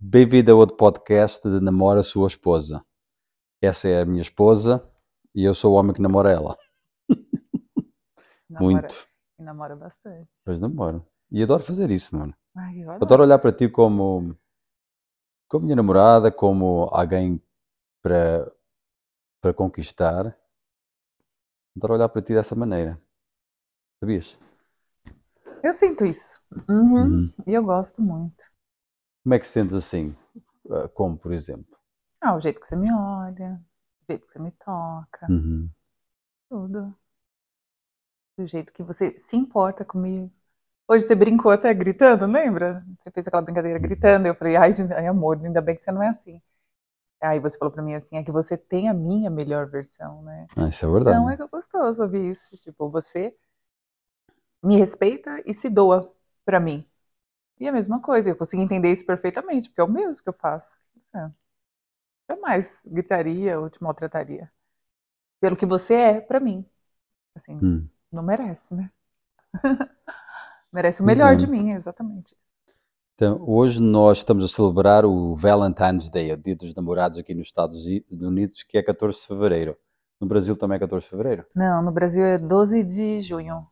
Bem-vindo a outro podcast de Namora a Sua Esposa. Essa é a minha esposa e eu sou o homem que namora ela. Namora, Muito. E namora bastante. Pois namoro. E adoro fazer isso, mano. Ai, eu Adoro olhar para ti como, como minha namorada, como alguém para, para conquistar. Adoro olhar para ti dessa maneira. Sabias? Eu sinto isso. Uhum. Uhum. E eu gosto muito. Como é que sentes assim? Ah, Como, por exemplo? Ah, o jeito que você me olha, o jeito que você me toca, Uhum. tudo. Do jeito que você se importa comigo. Hoje você brincou até gritando, lembra? Você fez aquela brincadeira gritando. Eu falei, ai, ai, amor, ainda bem que você não é assim. Aí você falou pra mim assim, é que você tem a minha melhor versão, né? Ah, isso é verdade. Então é gostoso ouvir isso. Tipo, você me respeita e se doa pra mim. E a mesma coisa, eu consigo entender isso perfeitamente, porque é o mesmo que eu faço. É. Jamais gritaria ou te maltrataria. Pelo que você é pra mim. Assim, Hum. não merece, né? merece o melhor de Uhum. mim, exatamente. Então, hoje nós estamos a celebrar o Valentine's Day, o Dia dos Namorados aqui nos Estados Unidos, que é 14 de fevereiro. No Brasil também é 14 de fevereiro. Não, no Brasil é 12 de junho.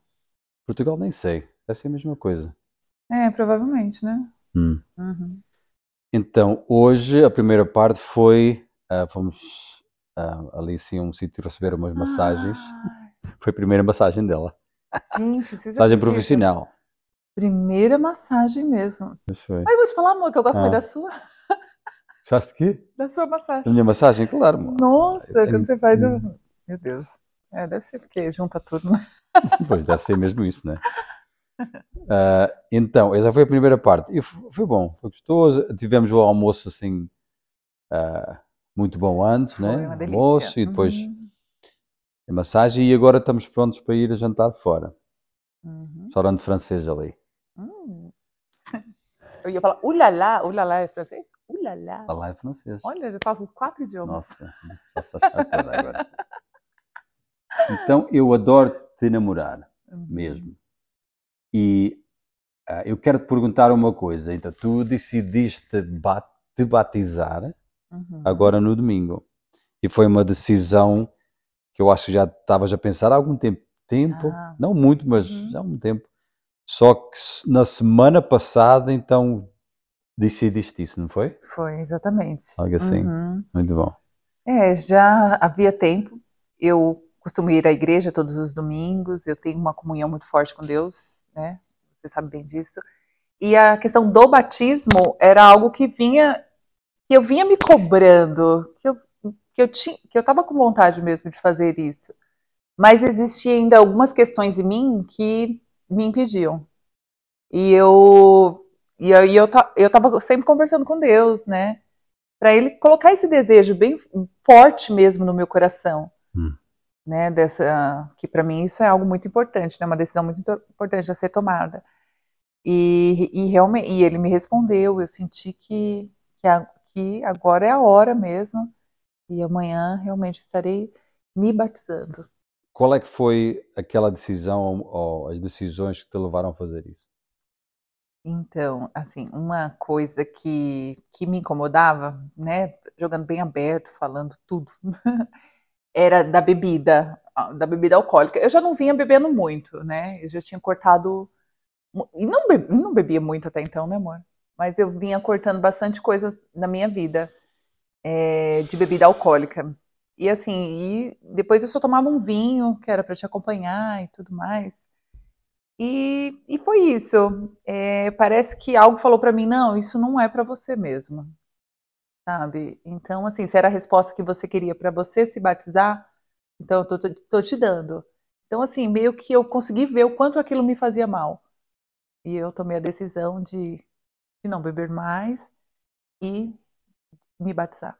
Portugal nem sei, deve ser a mesma coisa. É, provavelmente, né? Hum. Uhum. Então, hoje a primeira parte foi, ah, fomos ah, ali sim a um sítio receber umas massagens. Ai, Foi a primeira massagem dela. gente, vocês Massagem profissional. Primeira massagem mesmo. Mas foi. Mas vou te falar, amor, que eu gosto Ah. mais da sua, Gostaste de quê? da sua massagem. minha massagem? Claro, amor. Nossa, Eu tenho- quando você faz, eu... Hum. Meu Deus. É, deve ser porque junta tudo, né? Pois, deve ser mesmo isso, né? Ah, então, essa foi a primeira parte. E foi bom, foi gostoso. Tivemos o almoço assim, ah, muito bom antes, Foi né? uma delícia. Almoço e depois Uhum. a massagem. E agora estamos prontos para ir a jantar fora. Uhum. Restaurante francês ali. Hum. Eu ia falar ulalá, ulalá é francês? Está lá em francês. Olha, já falo quatro idiomas. Nossa, isso está-se a achar toda agora. Então, eu adoro te namorar. Uhum. mesmo. Ah, eu quero te perguntar uma coisa. Então, tu decidiste te batizar Uhum. agora no domingo. E foi uma decisão que eu acho que já estavas a pensar há algum tempo. tempo. Não muito, mas Uhum. já há algum tempo. Só que na semana passada, então, decidiste isso, não foi? Foi, exatamente. Algo assim. Uhum. Muito bom. É, já havia tempo. Eu costumo ir à igreja todos os domingos, eu tenho uma comunhão muito forte com Deus, né? Você sabe bem disso. E a questão do batismo era algo que vinha, que eu vinha me cobrando, que eu, que eu tinha, que eu estava com vontade mesmo de fazer isso. Mas existiam ainda algumas questões em mim que me impediam. E eu, e eu, ta- eu tava sempre conversando com Deus, né? Para ele colocar esse desejo bem forte mesmo no meu coração, Hum. né? Dessa, que para mim isso é algo muito importante, né? Uma decisão muito importante a ser tomada. E, e realmente, e ele me respondeu. Eu senti que, que, a- que agora é a hora mesmo. E amanhã realmente estarei me batizando. Qual é que foi aquela decisão ou, as decisões que te levaram a fazer isso? Então, assim, uma coisa que, que me incomodava, né, jogando bem aberto, falando tudo, era da bebida, da bebida alcoólica. Eu já não vinha bebendo muito, né? Eu já tinha cortado e não, não bebia muito até então, né, amor? Mas eu vinha cortando bastante coisas na minha vida é, de bebida alcoólica. E assim, e depois eu só tomava um vinho, que era para te acompanhar e tudo mais. E, e foi isso. É, parece que algo falou pra mim, não, isso não é pra você mesmo, sabe? Então, assim, se era a resposta que você queria pra você se batizar, então eu tô, tô- tô te dando. Então, assim, meio que eu consegui ver o quanto aquilo me fazia mal. E eu tomei a decisão de, de não beber mais e me batizar.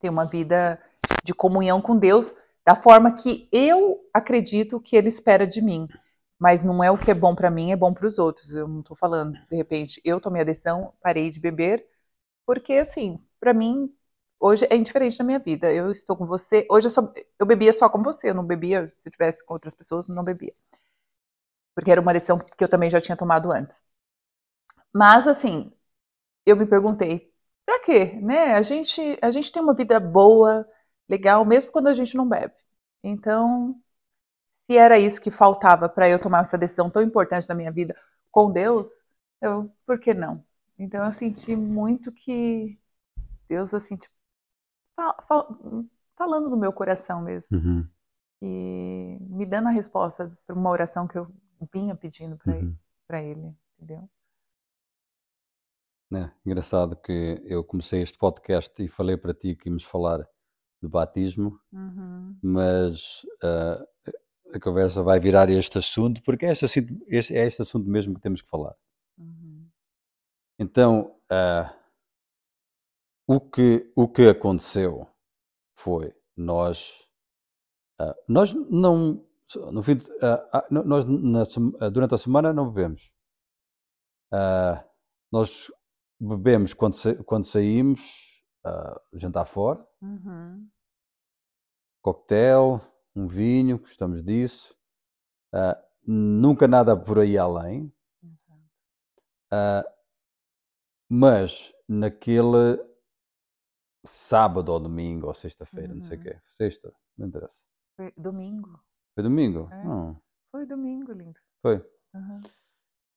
Ter uma vida de comunhão com Deus da forma que eu acredito que Ele espera de mim mas não é o que é bom pra mim, é bom para os outros. Eu não tô falando, de repente, eu tomei a decisão, parei de beber, porque assim, pra mim hoje é indiferente na minha vida. Eu estou com você, hoje eu, só, eu bebia só com você, eu não bebia, se eu tivesse com outras pessoas, não bebia. Porque era uma decisão que eu também já tinha tomado antes. Mas assim, eu me perguntei, pra quê? Né? A gente, a gente tem uma vida boa, legal, mesmo quando a gente não bebe. Então, se era isso que faltava para eu tomar essa decisão tão importante na minha vida com Deus, eu, por que não? Então eu senti muito que Deus, assim, tipo, falando no meu coração mesmo. Uhum. E me dando a resposta para uma oração que eu vinha pedindo para Uhum. ele, ele, entendeu? É, engraçado que eu comecei este podcast e falei para ti que íamos falar de batismo, Uhum. mas ah, a conversa vai virar este assunto, porque é este, assunto, este- é este assunto mesmo que temos que falar. Uhum. Então, ah, o, que, o que aconteceu foi nós, ah, nós não, no fim, de- no- nós na ah, durante a semana não bebemos. Ah, nós bebemos quando, sa- quando saímos ah, jantar fora, Uhum. coquetel, um vinho, gostamos disso. Nunca nada por aí além. Ah, mas naquele sábado ou domingo ou sexta-feira, não sei o Uhum. quê, sexta, não interessa. Domingo. Foi domingo? É. Não, Foi domingo, lindo. foi. Uhum.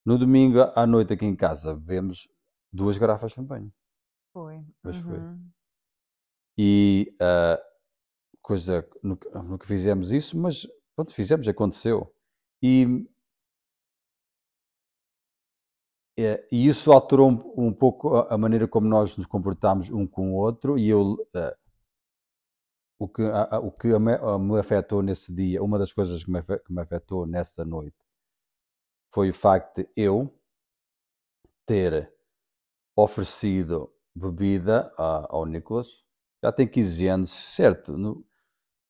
No domingo à noite aqui em casa bebemos duas garrafas de champanhe. Foi. Foi. Uhum. E ah, coisa, nunca, nunca fizemos isso, mas pronto, fizemos, aconteceu. E, é, e isso alterou um, um pouco a, maneira como nós nos comportamos um com o outro. E eu, ah, o que, a- o que me, a- me afetou nesse dia, uma das coisas que me, que me afetou nessa noite, foi o facto de eu ter oferecido bebida a- ao Nicolas. Já tem 15 anos, certo? no-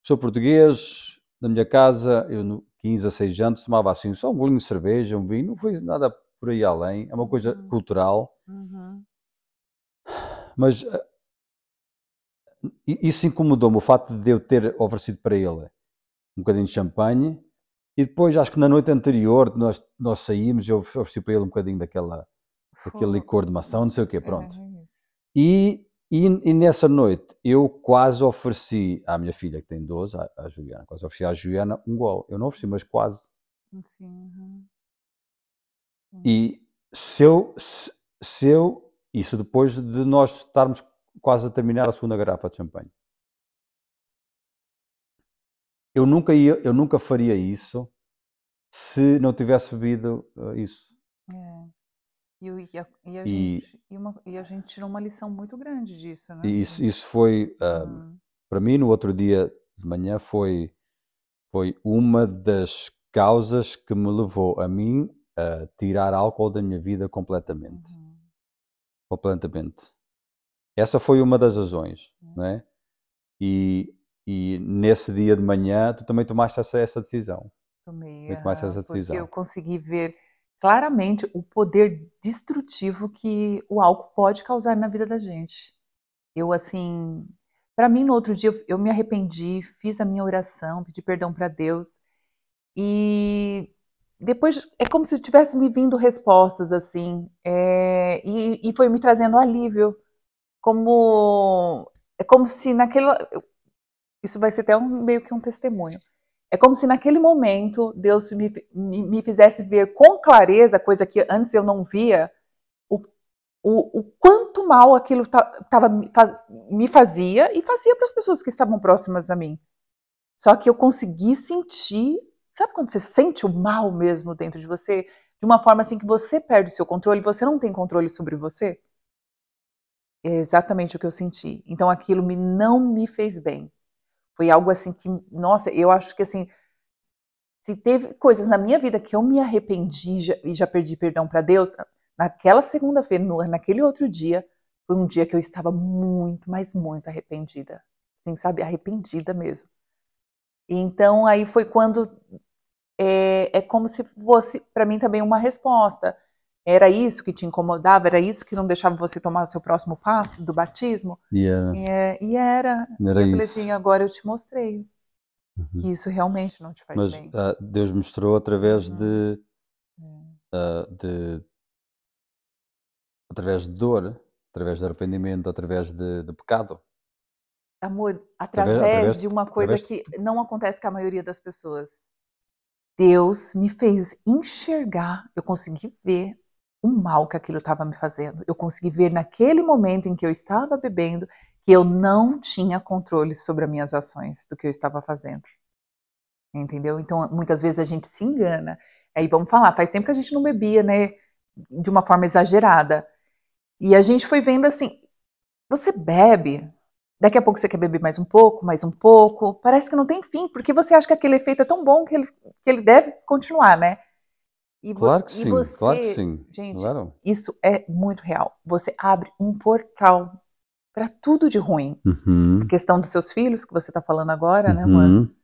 sou português, na minha casa, eu no 15 a 6 anos tomava assim só um bolinho de cerveja, um vinho, não foi nada por aí além, é uma coisa Uhum. cultural, Uhum. mas i- isso incomodou-me, o facto de eu ter oferecido para ele um bocadinho de champanhe e depois, acho que na noite anterior, nós, nós saímos, eu ofereci para ele um bocadinho daquela, daquele licor de maçã, não sei o quê, pronto. É isso. E, e, e nessa noite eu quase ofereci à minha filha, que tem 12, à, à Juliana, quase ofereci à Juliana um gol. Eu não ofereci, mas quase. Sim. uhum. E se eu, se, se eu, isso depois de nós estarmos quase a terminar a segunda garrafa de champanhe. Eu nunca, ia, eu nunca faria isso se não tivesse bebido eh, isso. É. E, e a, e, a E- gente, uma- e a gente tirou uma lição muito grande disso, né? Isso, isso foi, ah, Hum, para mim, no outro dia de manhã, foi, foi uma das causas que me levou a mim a tirar álcool da minha vida completamente. uhum. Completamente. Essa foi uma das razões, não é? E, e nesse dia de manhã, tu também tomaste essa, essa decisão. Tomei, aham, essa porque decisão. eu consegui ver claramente o poder destrutivo que o álcool pode causar na vida da gente. Eu, assim, para mim, no outro dia, eu- eu me arrependi, fiz a minha oração, pedi perdão para Deus, e depois é como se tivesse me vindo respostas, assim, é, e, e foi me trazendo alívio, como é como se naquele, isso vai ser até um, meio que um testemunho. É como se naquele momento Deus me, me, me fizesse ver com clareza, coisa que antes eu não via, o, o, o quanto mal aquilo ta- tava, faz- me fazia e fazia para as pessoas que estavam próximas a mim. Só que eu consegui sentir, sabe quando você sente o mal mesmo dentro de você? De uma forma assim que você perde o seu controle, você não tem controle sobre você? É exatamente o que eu senti. Então aquilo me, não me fez bem. Foi algo assim que, nossa, eu acho que assim, se teve coisas na minha vida que eu me arrependi já, e já perdi perdão para Deus, naquela segunda-feira, naquele outro dia, foi um dia que eu estava muito, mas muito arrependida. Assim, sabe? Arrependida mesmo. Então aí foi quando é, é como se fosse para mim também uma resposta. Era isso que te incomodava? Era isso que não deixava você tomar o seu próximo passo do batismo? E era, É, e era. era eu falei assim, agora eu te mostrei Uhum. que isso realmente não te faz Mas bem. ah, Deus mostrou através Uhum. de, É. ah, de através de dor através de arrependimento, através de, de pecado. Amor, através, através- de uma coisa através- que não acontece com a maioria das pessoas. Deus me fez enxergar, eu consegui ver o mal que aquilo estava me fazendo. Eu consegui ver naquele momento em que eu estava bebendo que eu não tinha controle sobre as minhas ações, do que eu estava fazendo. Entendeu? Então, muitas vezes a gente se engana. Aí vamos falar, faz tempo que a gente não bebia, né? De uma forma exagerada. E a gente foi vendo assim, você bebe, daqui a pouco você quer beber mais um pouco, mais um pouco, parece que não tem fim, porque você acha que aquele efeito é tão bom que ele, que ele deve continuar, né? E Claro que sim, você, claro que sim. gente, Claro. isso é muito real. Você abre um portal para tudo de ruim. Uhum, A questão dos seus filhos, que você está falando agora, né, mano? uhum,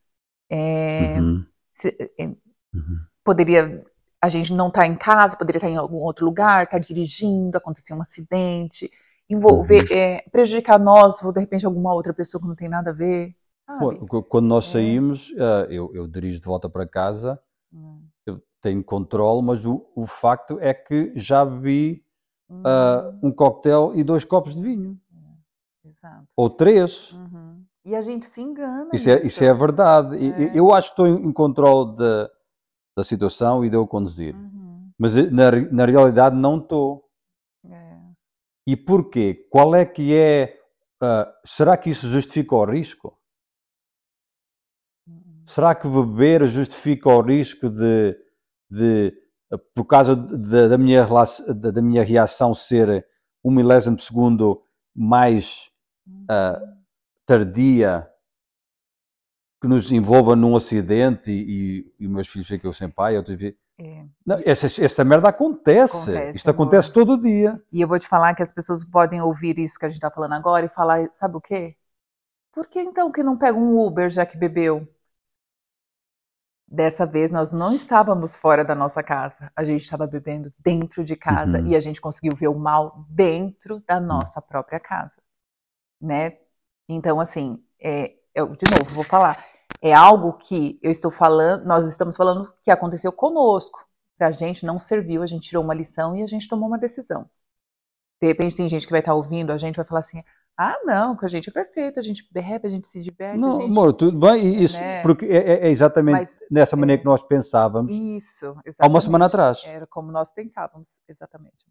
É, uhum, se- é, uhum. poderia a gente não estar em casa, poderia estar em algum outro lugar, estar dirigindo, acontecer um acidente, envolver, é, prejudicar nós ou de repente alguma outra pessoa que não tem nada a ver, sabe? Qu- Quando nós É. saímos, ah, eu, eu dirijo de volta para casa, Hum, tenho controle, mas o, o facto é que já bebi ah, hum, um coquetel e dois copos de vinho, exato. ou três. Uhum. E a gente se engana Isso é, isso é verdade. É. Eu acho que estou em, em controle da, da situação e de eu conduzir. Uhum. Mas eh, na, na realidade não estou. É. E porquê? Qual é que é. ah, será que isso justifica o risco? Uhum. Será que beber justifica o risco de, de eh, por causa de- da, minha, relação- da, minha reação ser um milésimo de segundo mais ah, tardia que nos envolva num acidente e, e, e meus filhos ficam sem pai? Outros vi- É. Não, essa, essa merda acontece. Acontece, Isto acontece amor. todo dia. E eu vou te falar que as pessoas podem ouvir isso que a gente está falando agora e falar, sabe o quê? Por que então que não pega um Uber já que bebeu? Dessa vez nós não estávamos fora da nossa casa, a gente estava bebendo dentro de casa Uhum. e a gente conseguiu ver o mal dentro da nossa própria casa, né? Então assim, é, eu, de novo vou falar, é algo que eu estou falando, nós estamos falando que aconteceu conosco. Pra gente não serviu, a gente tirou uma lição e a gente tomou uma decisão. De repente tem gente que vai estar ouvindo, a gente vai falar assim: ah, não, que a gente é perfeito, a gente bebe, a gente se diverte, Não, gente. amor, tudo bem. Isso, né? Porque é, é- é exatamente Mas nessa maneira é. que nós pensávamos. isso, exatamente. Há uma semana atrás. Era como nós pensávamos, exatamente.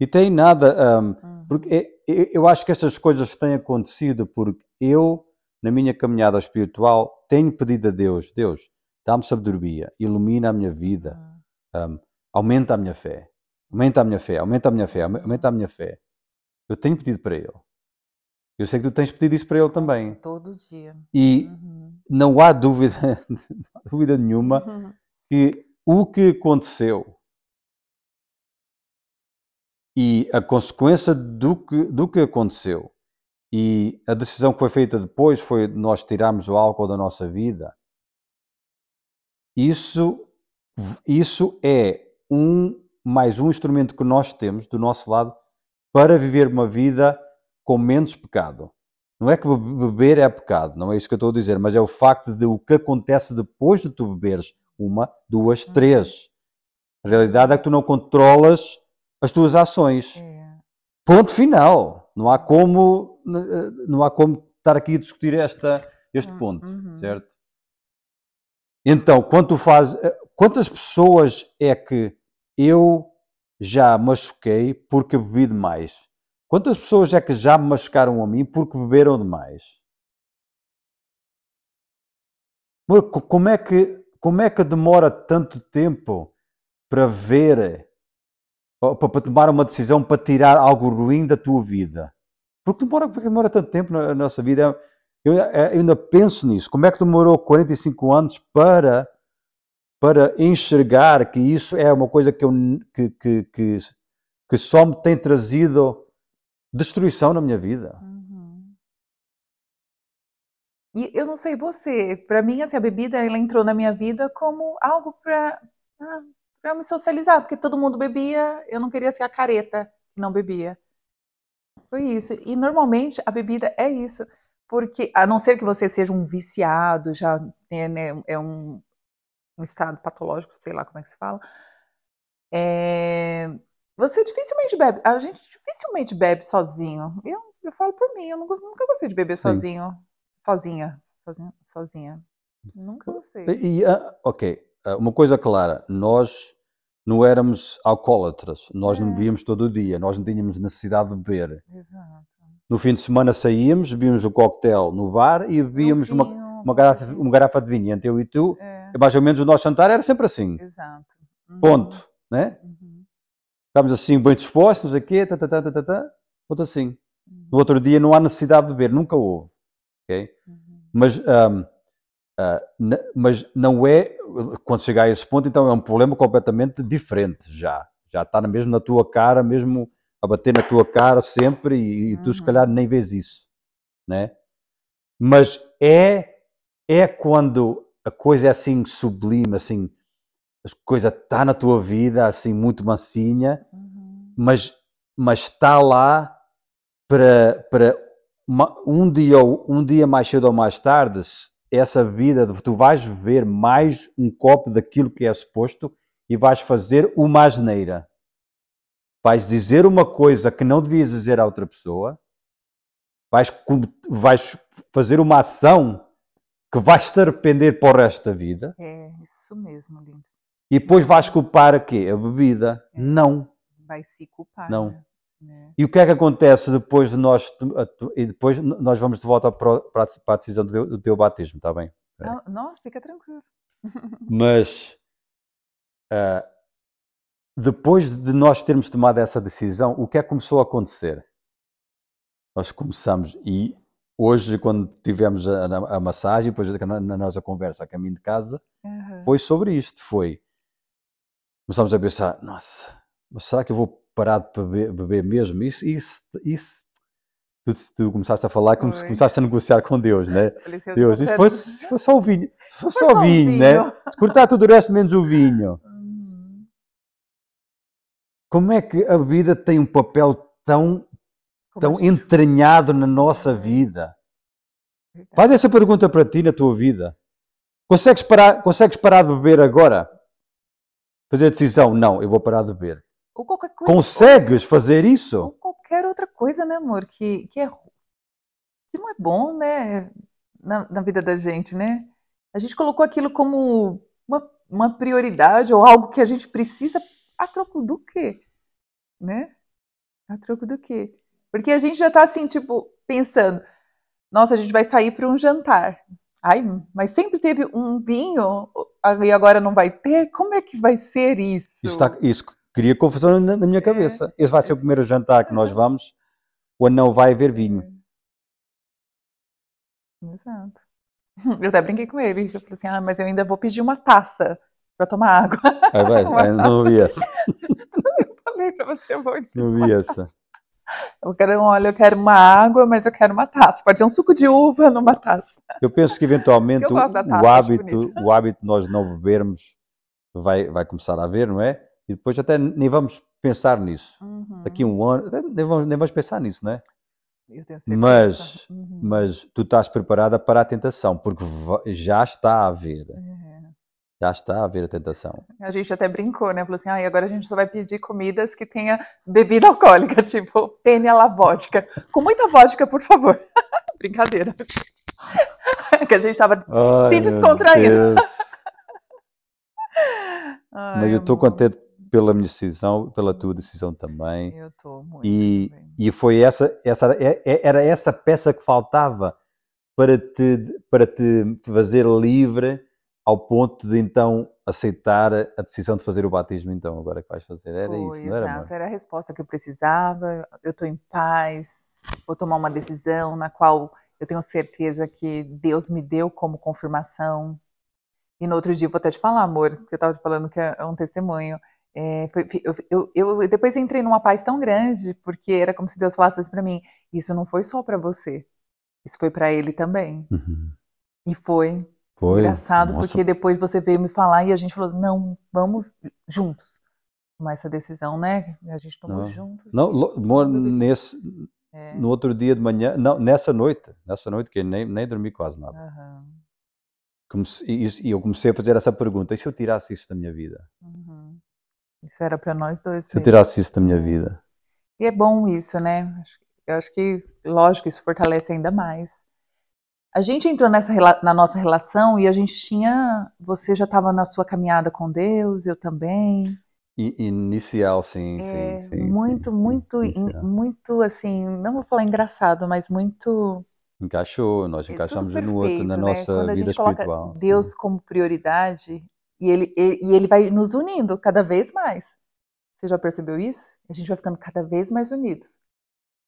E tem nada. hum, Uhum. porque é- é- eu acho que estas coisas têm acontecido porque eu, na minha caminhada espiritual, tenho pedido a Deus: Deus, dá-me sabedoria, ilumina a minha vida, Uhum. hum, aumenta a minha fé, aumenta a minha fé, aumenta a minha fé, aume- aumenta a minha fé. Eu tenho pedido para Ele. Eu sei que tu tens pedido isso para Ele também. Todo dia. E Uhum. não há dúvida, não há dúvida nenhuma Uhum. que o que aconteceu e a consequência do que, do que aconteceu e a decisão que foi feita depois foi nós tirarmos o álcool da nossa vida. Isso, isso é um mais um instrumento que nós temos do nosso lado para viver uma vida com menos pecado. Não é que be- beber é pecado, não é isso que eu estou a dizer, mas é o facto de o que acontece depois de tu beberes uma, duas, Uhum. três. A realidade é que tu não controlas as tuas ações. É. Ponto final. Não há como, eh, não há como estar aqui a discutir esta, este Uhum. ponto, Uhum. certo? Então, quando tu fazes, eh, quantas pessoas é que eu já machuquei porque bebi demais? Quantas pessoas é que já me machucaram a mim porque beberam demais? Como é que, como é que demora tanto tempo para ver, para, tomar uma decisão para tirar algo ruim da tua vida? Porque demora, porque demora tanto tempo na, nossa vida. Eu, eu ainda penso nisso. Como é que demorou 45 anos para, para enxergar que isso é uma coisa que, eu, que, que, que, que só me tem trazido destruição na minha vida? Uhum. E eu não sei você, para mim assim, a bebida ela entrou na minha vida como algo para para me socializar, porque todo mundo bebia, eu não queria ser a careta que não bebia. Foi isso. E normalmente a bebida é isso, porque a não ser que você seja um viciado, já é, né, é um, um estado patológico, sei lá como é que se fala. É, Você dificilmente bebe. A gente dificilmente bebe sozinho. Eu, eu falo por mim, eu nunca, nunca gostei de beber Sim. sozinho. Sozinha. Sozinha. Sozinha. Nunca gostei. E, e, ah, ok, ah, uma coisa clara, nós não éramos alcoólatras, nós não É. bebíamos todo o dia, nós não tínhamos necessidade de beber. Exato. No fim de semana saíamos, bebíamos o coquetel no bar e bebíamos Um uma, uma, garrafa, uma garrafa de vinho entre eu e tu. É, E mais ou menos o nosso jantar era sempre assim, exato. Uhum, ponto, né? uhum, Estávamos assim bem dispostos, não sei o quê, tá, tá, tá, tá, tá, tá, ponto assim. No outro dia não há necessidade de beber, nunca houve, ok? uhum. Mas, ahm, ah, na- mas não é, quando chegar a esse ponto, então é um problema completamente diferente já. Já está mesmo na tua cara, mesmo a bater na tua cara sempre e, e tu se Uhum. calhar nem vês isso, né? Mas é, é quando a coisa é assim sublime, assim, a coisa está na tua vida, assim, muito mansinha, Uhum. mas, mas está lá para, para uma- um, dia, ou- um dia mais cedo ou mais tarde, essa vida, de- tu vais beber mais um copo daquilo que é suposto e vais fazer uma asneira. Vais dizer uma coisa que não devias dizer à outra pessoa, vais, vais fazer uma ação que vais te arrepender para o resto da vida É, isso mesmo, lindo. E depois vais culpar a quê? A bebida? É. Não. Vai se culpar. Não. Né? E o que é que acontece depois de nós e depois nós vamos de volta para, a- decisão do teu, batismo, está bem? Ah, Não, fica tranquilo. Mas ah, depois de nós termos tomado essa decisão, o que é que começou a acontecer? Nós começamos e hoje quando tivemos a, a- a massagem, depois na, na nossa conversa a caminho de casa, Aham. foi sobre isto, foi começamos a pensar, nossa, mas será que eu vou parar de beber, beber mesmo? Isso, isso, isso. Tu, tu começaste a falar, come- Foi. começaste a negociar com Deus, né? Deus, isso fosse, se fosse só o vinho, se fosse só o vinho, né? vinho. Se cortar tudo o resto menos o vinho. Uhum. Como é que a vida tem um papel tão, Como tão entranhado na nossa vida? Verdade. Faz essa pergunta para ti na tua vida. Consegues parar, consegues parar de beber agora? Fazer a decisão, não, eu vou parar de beber. Ou qualquer coisa. Consegues fazer Ou isso? qualquer outra coisa, né, amor? Que, que, é, que não é bom, né? Na, na vida da gente, né? A gente colocou aquilo como uma, uma prioridade ou algo que a gente precisa a troco do quê? Né? A troco do quê? Porque a gente já tá assim, tipo, pensando, nossa, a gente vai sair para um jantar. Ai, mas sempre teve um vinho e agora não vai ter? Como é que vai ser isso? Isso, está- isso cria confusão na, na minha É. cabeça. Esse vai ser o primeiro jantar que nós vamos, onde não vai haver vinho. Exato. Eu até brinquei com ele. Eu falei assim: ah, mas eu ainda vou pedir uma taça para tomar água. Aí vai, não vi essa. Eu falei para você: eu vou pedir Não vi taça. Eu quero, olha, eu quero uma água, mas eu quero uma taça. Pode ser um suco de uva numa taça. Eu penso que eventualmente o, taça, hábito, o hábito de nós não bebermos vai, vai começar a haver, não é? E depois até nem vamos pensar nisso. Uhum. Daqui a um ano, nem vamos, nem vamos pensar nisso, não é? Mas- Uhum. Mas tu estás preparada para a tentação, porque já está a haver. É. Já está a haver a tentação. A gente até brincou, né? Falou assim: ah, e agora a gente só vai pedir comidas que tenha bebida alcoólica, tipo pênia la vodka. Com muita vodka, por favor. Brincadeira. que a gente tava Ai, Se descontraindo. Ai, Mas eu estou contente pela minha decisão, pela tua decisão também. Eu tô muito. E, e foi essa, essa era, é- era essa peça que faltava para te, para te fazer livre ao ponto de então aceitar a decisão de fazer o batismo então agora que vais fazer era Foi, isso não era exato. Era a resposta que eu precisava. Eu estou em paz. Vou tomar uma decisão na qual eu tenho certeza que Deus me deu como confirmação. E no outro dia, vou até te falar, amor, que eu estava te falando que é um testemunho. É, foi- eu, eu- eu depois entrei numa paz tão grande, porque era como se Deus falasse para mim: Isso não foi só para você, isso foi para ele também. Uhum. E foi foi engraçado, Nossa, porque depois você veio me falar e a gente falou: Não, vamos juntos tomar essa decisão, né? A gente tomou Não. juntos. não lo- nesse É. no outro dia de manhã não nessa noite nessa noite que eu nem nem dormi quase nada Aham, Comecei- e, eu comecei a fazer essa pergunta e se eu tirasse isso da minha vida uhum. Isso era para nós dois. Se eu tirasse isso da minha vida. E é bom isso, né? Eu acho que, lógico, isso fortalece ainda mais. A gente entrou nessa na nossa relação e a gente tinha. Você já estava na sua caminhada com Deus, eu também. Inicial, sim, é, sim, sim. Muito, sim, muito, in, muito assim, não vou falar engraçado, mas muito. Encaixou, nós é encaixamos perfeito, no outro na né? nossa Quando a vida gente coloca espiritual. Deus sim. como prioridade e ele, e ele vai nos unindo cada vez mais. Você já percebeu isso? A gente vai ficando cada vez mais unidos,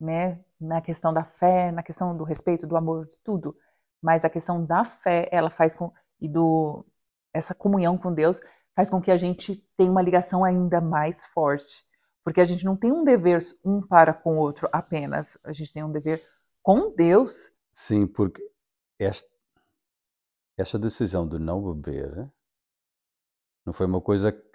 né? Na questão da fé, na questão do respeito, do amor, de tudo. Mas a questão da fé, ela faz com e do essa comunhão com Deus faz com que a gente tenha uma ligação ainda mais forte, porque a gente não tem um dever um para com o outro apenas, a gente tem um dever com Deus. Sim, porque esta, esta decisão de não beber não foi uma coisa que.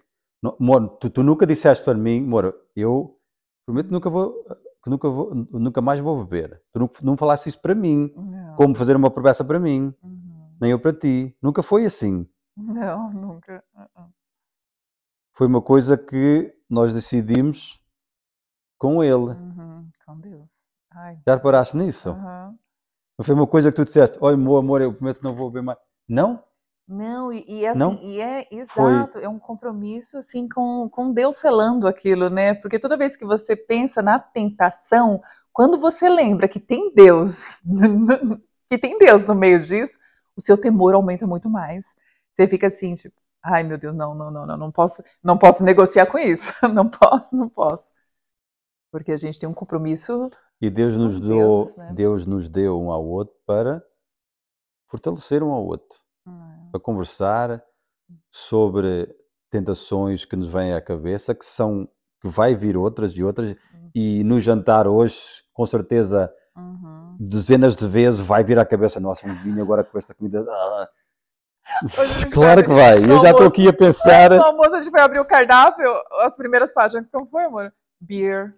Não, Moro, tu, tu, nunca disseste para mim, Moro, eu prometo nunca vou. Que nunca, vou, nunca mais vou beber. Tu não, não falaste isso para mim, Não. como fazer uma promessa para mim, Uhum. nem eu para ti. Nunca foi assim. Não, nunca. Uh-uh. Foi uma coisa que nós decidimos com ele. Uhum. Com Deus. Ai. Já reparaste nisso? Não foi uma coisa que tu disseste, oi, meu amor, eu prometo que não vou beber mais. Não? Não, e, e assim, Não? e é Foi. exato, é um compromisso assim com, com Deus selando aquilo, né? Porque toda vez que você pensa na tentação, quando você lembra que tem Deus, que tem Deus no meio disso, o seu temor aumenta muito mais. Você fica assim, tipo, ai meu Deus, não, não, não, não, não posso, não posso negociar com isso, não posso, não posso. Porque a gente tem um compromisso E Deus nos, deu, Deus, né? Deus nos deu um ao outro para fortalecer um ao outro, hum, para conversar sobre tentações que nos vêm à cabeça, que são que vai vir outras e outras, e no jantar hoje, com certeza, uhum. dezenas de vezes vai vir à cabeça, nossa, um vinho agora com esta comida. ah." Claro que vai, eu já estou aqui a pensar. No almoço a gente vai abrir o cardápio, as primeiras páginas, como foi, amor? Beer,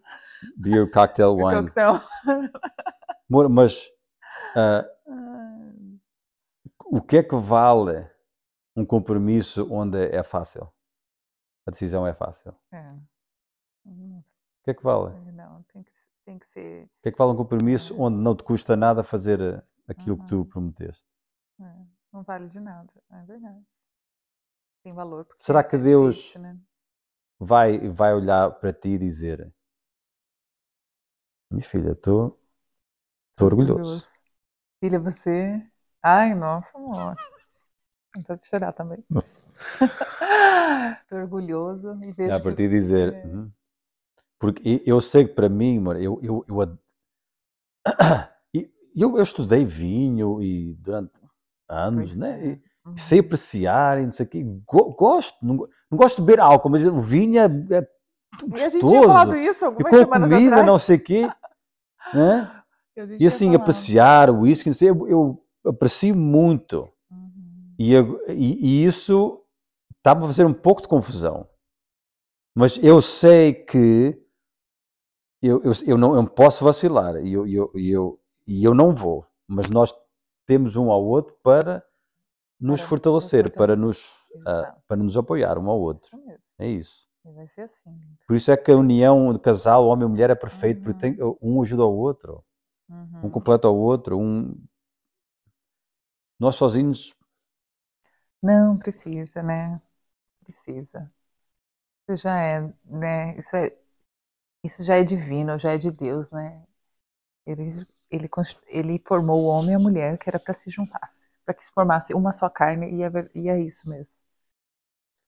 Beer, cocktail, wine. coquetel. Amor, Mas Ai, o que é que vale um compromisso onde é fácil? A decisão é fácil. É. Hum, O que é que vale? Não, tem que, tem que ser. O que é que vale um compromisso onde não te custa nada fazer eh, aquilo que tu Uhum. prometeste? é, não vale de nada, é verdade. Tem valor. porque Será que é Deus- difícil, né? Vai, vai olhar para ti e dizer: Minha filha, estou orgulhoso. Filha, você. Ai, nossa, amor. Vontade de chorar também. Tô orgulhoso e vejo É a que- partir de dizer. é. Porque eu sei que para mim, eu, eu, eu, eu, eu estudei vinho e durante anos, Pois né? é. E Uhum. sei apreciar e não sei o quê. Go- gosto, não, não gosto de beber álcool, mas o vinho é, é E a gente tinha falado gostoso. isso E algumas com semanas comida, atrás. não sei o quê. Né? E assim, apreciar o whisky, não sei, eu, eu aprecio muito. Uhum. E, e- e isso está-me a fazer um pouco de confusão. Mas eu sei que eu, eu, eu não, eu posso vacilar e eu, eu, eu, e eu não vou. Mas nós temos um ao outro para nos Para fortalecer, para, nos, Exato. para nos apoiar um ao outro. É isso. Vai ser assim. Por isso é que a união de casal, homem e mulher, é perfeito, porque Uhum. tem, um ajuda ao outro, um Uhum. completa ao outro. Um... Nós sozinhos Não precisa, né? Precisa. Isso já é, né? Isso é, isso já é divino, já é de Deus, né? Ele, ele, ele formou o homem e a mulher que era para se juntasse, para que se formasse uma só carne e é, e é isso mesmo.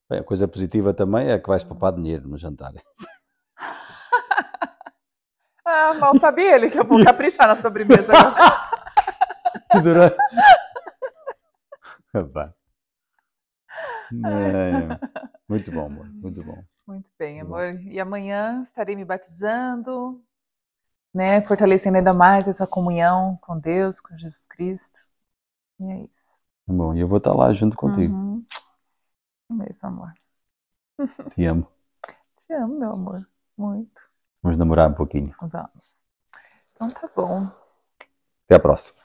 Bem, a coisa positiva também é que vais poupar dinheiro no jantar. Ah, mal sabia ele que eu vou caprichar na sobremesa. Durante... Vai. É, muito bom, amor. Muito bom. Muito bem, amor. E amanhã estarei me batizando, né? Fortalecendo ainda mais essa comunhão com Deus, com Jesus Cristo. E é isso. Tá Bom, e eu vou estar lá junto contigo. Uhum. É mesmo, amor. Te amo. Te amo, meu amor. Muito. Vamos namorar um pouquinho. Vamos. Então tá bom. Até a próxima.